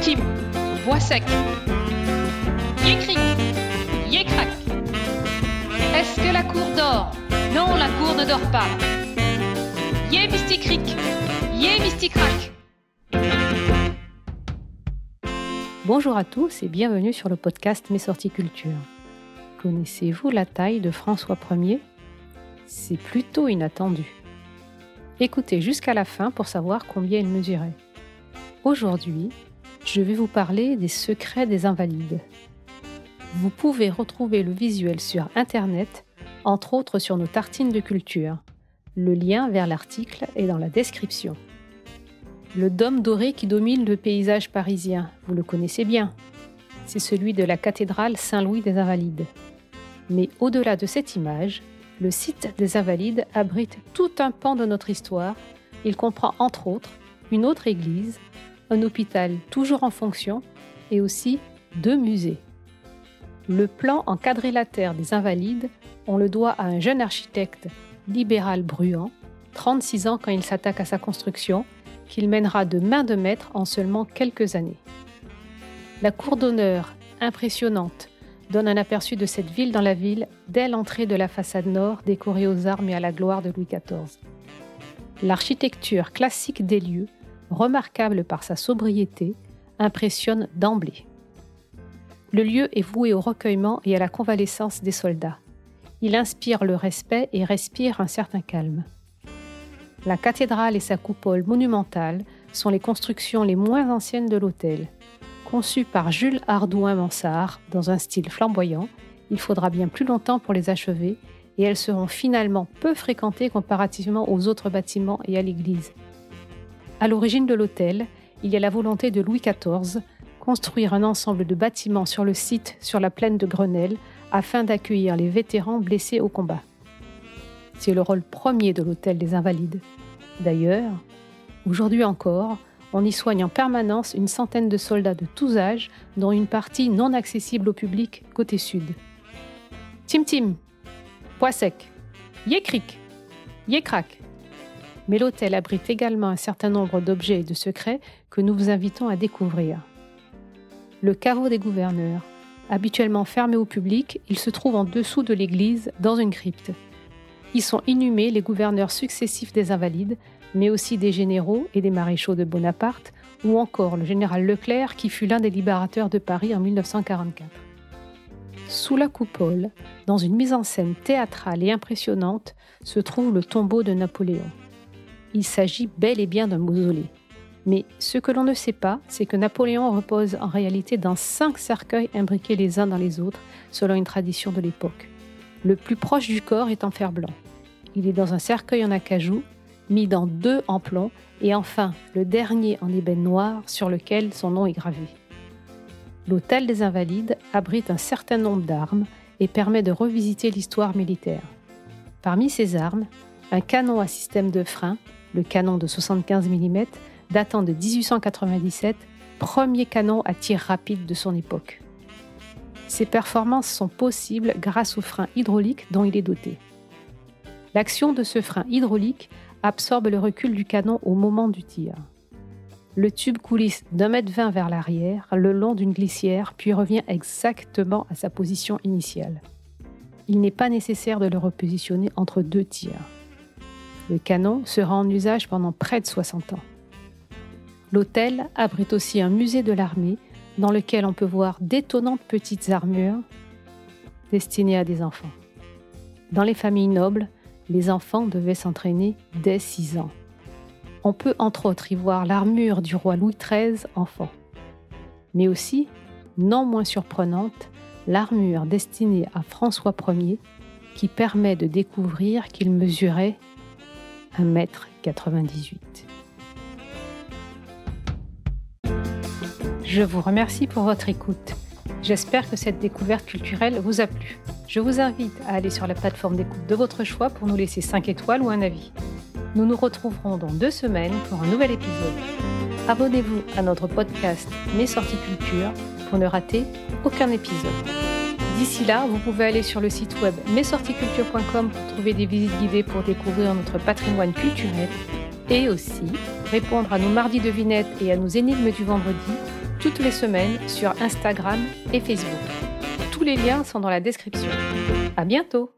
Tim, Bois sec. Yécric, Yécrac. Est-ce que la cour dort? Non, la cour ne dort pas. Yé Mysticric, Yé Mysticrac. Bonjour à tous et bienvenue sur le podcast Mes sorties culture. Connaissez-vous la taille de François Ier? C'est plutôt inattendu. Écoutez jusqu'à la fin pour savoir combien il mesurait. Aujourd'hui, je vais vous parler des secrets des invalides. Vous pouvez retrouver le visuel sur Internet, entre autres sur nos tartines de culture. Le lien vers l'article est dans la description. Le dôme doré qui domine le paysage parisien, vous le connaissez bien. C'est celui de la cathédrale Saint-Louis des Invalides. Mais au-delà de cette image, le site des Invalides abrite tout un pan de notre histoire. Il comprend entre autres une autre église, un hôpital toujours en fonction et aussi deux musées. Le plan en quadrilatère des Invalides, on le doit à un jeune architecte libéral bruyant, 36 ans quand il s'attaque à sa construction, qu'il mènera de main de maître en seulement quelques années. La cour d'honneur, impressionnante, donne un aperçu de cette ville dans la ville dès l'entrée de la façade nord décorée aux armes et à la gloire de Louis XIV. L'architecture classique des lieux remarquable par sa sobriété, impressionne d'emblée. Le lieu est voué au recueillement et à la convalescence des soldats. Il inspire le respect et respire un certain calme. La cathédrale et sa coupole monumentale sont les constructions les moins anciennes de l'hôtel. Conçues par Jules Ardouin Mansart dans un style flamboyant, il faudra bien plus longtemps pour les achever et elles seront finalement peu fréquentées comparativement aux autres bâtiments et à l'église. À l'origine de l'hôtel, il y a la volonté de Louis XIV construire un ensemble de bâtiments sur le site sur la plaine de Grenelle afin d'accueillir les vétérans blessés au combat. C'est le rôle premier de l'hôtel des Invalides. D'ailleurs, aujourd'hui encore, on y soigne en permanence une centaine de soldats de tous âges, dont une partie non accessible au public côté sud. Tim Tim, Pois sec, Yécric, Yécrac, mais l'hôtel abrite également un certain nombre d'objets et de secrets que nous vous invitons à découvrir. Le caveau des gouverneurs. Habituellement fermé au public, il se trouve en dessous de l'église, dans une crypte. Y sont inhumés les gouverneurs successifs des Invalides, mais aussi des généraux et des maréchaux de Bonaparte, ou encore le général Leclerc qui fut l'un des libérateurs de Paris en 1944. Sous la coupole, dans une mise en scène théâtrale et impressionnante, se trouve le tombeau de Napoléon il s'agit bel et bien d'un mausolée. Mais ce que l'on ne sait pas, c'est que Napoléon repose en réalité dans cinq cercueils imbriqués les uns dans les autres, selon une tradition de l'époque. Le plus proche du corps est en fer blanc. Il est dans un cercueil en acajou, mis dans deux en plomb, et enfin le dernier en ébène noir sur lequel son nom est gravé. L'hôtel des Invalides abrite un certain nombre d'armes et permet de revisiter l'histoire militaire. Parmi ces armes, un canon à système de frein le canon de 75 mm, datant de 1897, premier canon à tir rapide de son époque. Ces performances sont possibles grâce au frein hydraulique dont il est doté. L'action de ce frein hydraulique absorbe le recul du canon au moment du tir. Le tube coulisse d'un mètre vingt vers l'arrière, le long d'une glissière, puis revient exactement à sa position initiale. Il n'est pas nécessaire de le repositionner entre deux tirs. Le canon sera en usage pendant près de 60 ans. L'hôtel abrite aussi un musée de l'armée dans lequel on peut voir d'étonnantes petites armures destinées à des enfants. Dans les familles nobles, les enfants devaient s'entraîner dès 6 ans. On peut entre autres y voir l'armure du roi Louis XIII enfant, mais aussi, non moins surprenante, l'armure destinée à François Ier qui permet de découvrir qu'il mesurait 1m98. Je vous remercie pour votre écoute. J'espère que cette découverte culturelle vous a plu. Je vous invite à aller sur la plateforme d'écoute de votre choix pour nous laisser 5 étoiles ou un avis. Nous nous retrouverons dans deux semaines pour un nouvel épisode. Abonnez-vous à notre podcast Mes sorties culture pour ne rater aucun épisode. D'ici là, vous pouvez aller sur le site web mesorticulture.com pour trouver des visites guidées pour découvrir notre patrimoine culturel et aussi répondre à nos mardis devinettes et à nos énigmes du vendredi toutes les semaines sur Instagram et Facebook. Tous les liens sont dans la description. À bientôt!